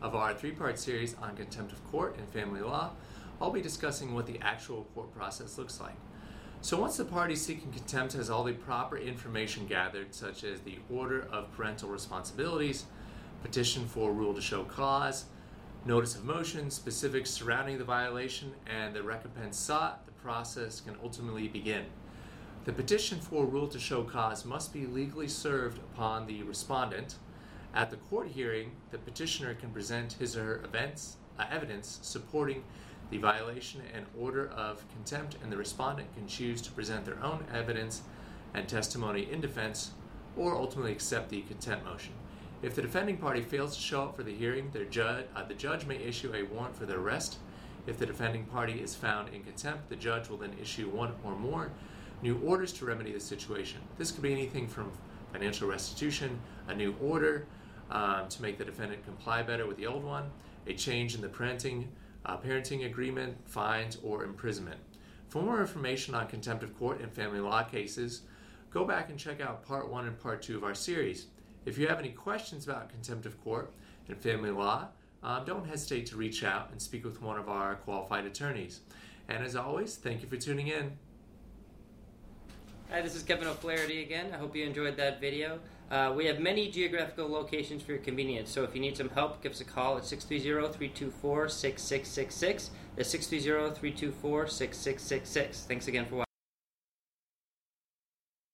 of our three-part series on contempt of court and family law, I'll be discussing what the actual court process looks like. So once the party seeking contempt has all the proper information gathered, such as the order of parental responsibilities, petition for rule to show cause, notice of motion, specifics surrounding the violation, and the recompense sought, the process can ultimately begin. The petition for rule to show cause must be legally served upon the respondent, at the court hearing, the petitioner can present his or her events, uh, evidence supporting the violation and order of contempt, and the respondent can choose to present their own evidence and testimony in defense or ultimately accept the contempt motion. If the defending party fails to show up for the hearing, uh, the judge may issue a warrant for their arrest. If the defending party is found in contempt, the judge will then issue one or more new orders to remedy the situation. This could be anything from financial restitution, a new order, um, to make the defendant comply better with the old one, a change in the parenting, uh, parenting agreement, fines, or imprisonment. For more information on contempt of court and family law cases, go back and check out part one and part two of our series. If you have any questions about contempt of court and family law, um, don't hesitate to reach out and speak with one of our qualified attorneys. And as always, thank you for tuning in. Hi, this is Kevin O'Flaherty again. I hope you enjoyed that video. Uh, we have many geographical locations for your convenience, so if you need some help, give us a call at 630-324-6666. That's 630-324-6666. Thanks again for watching.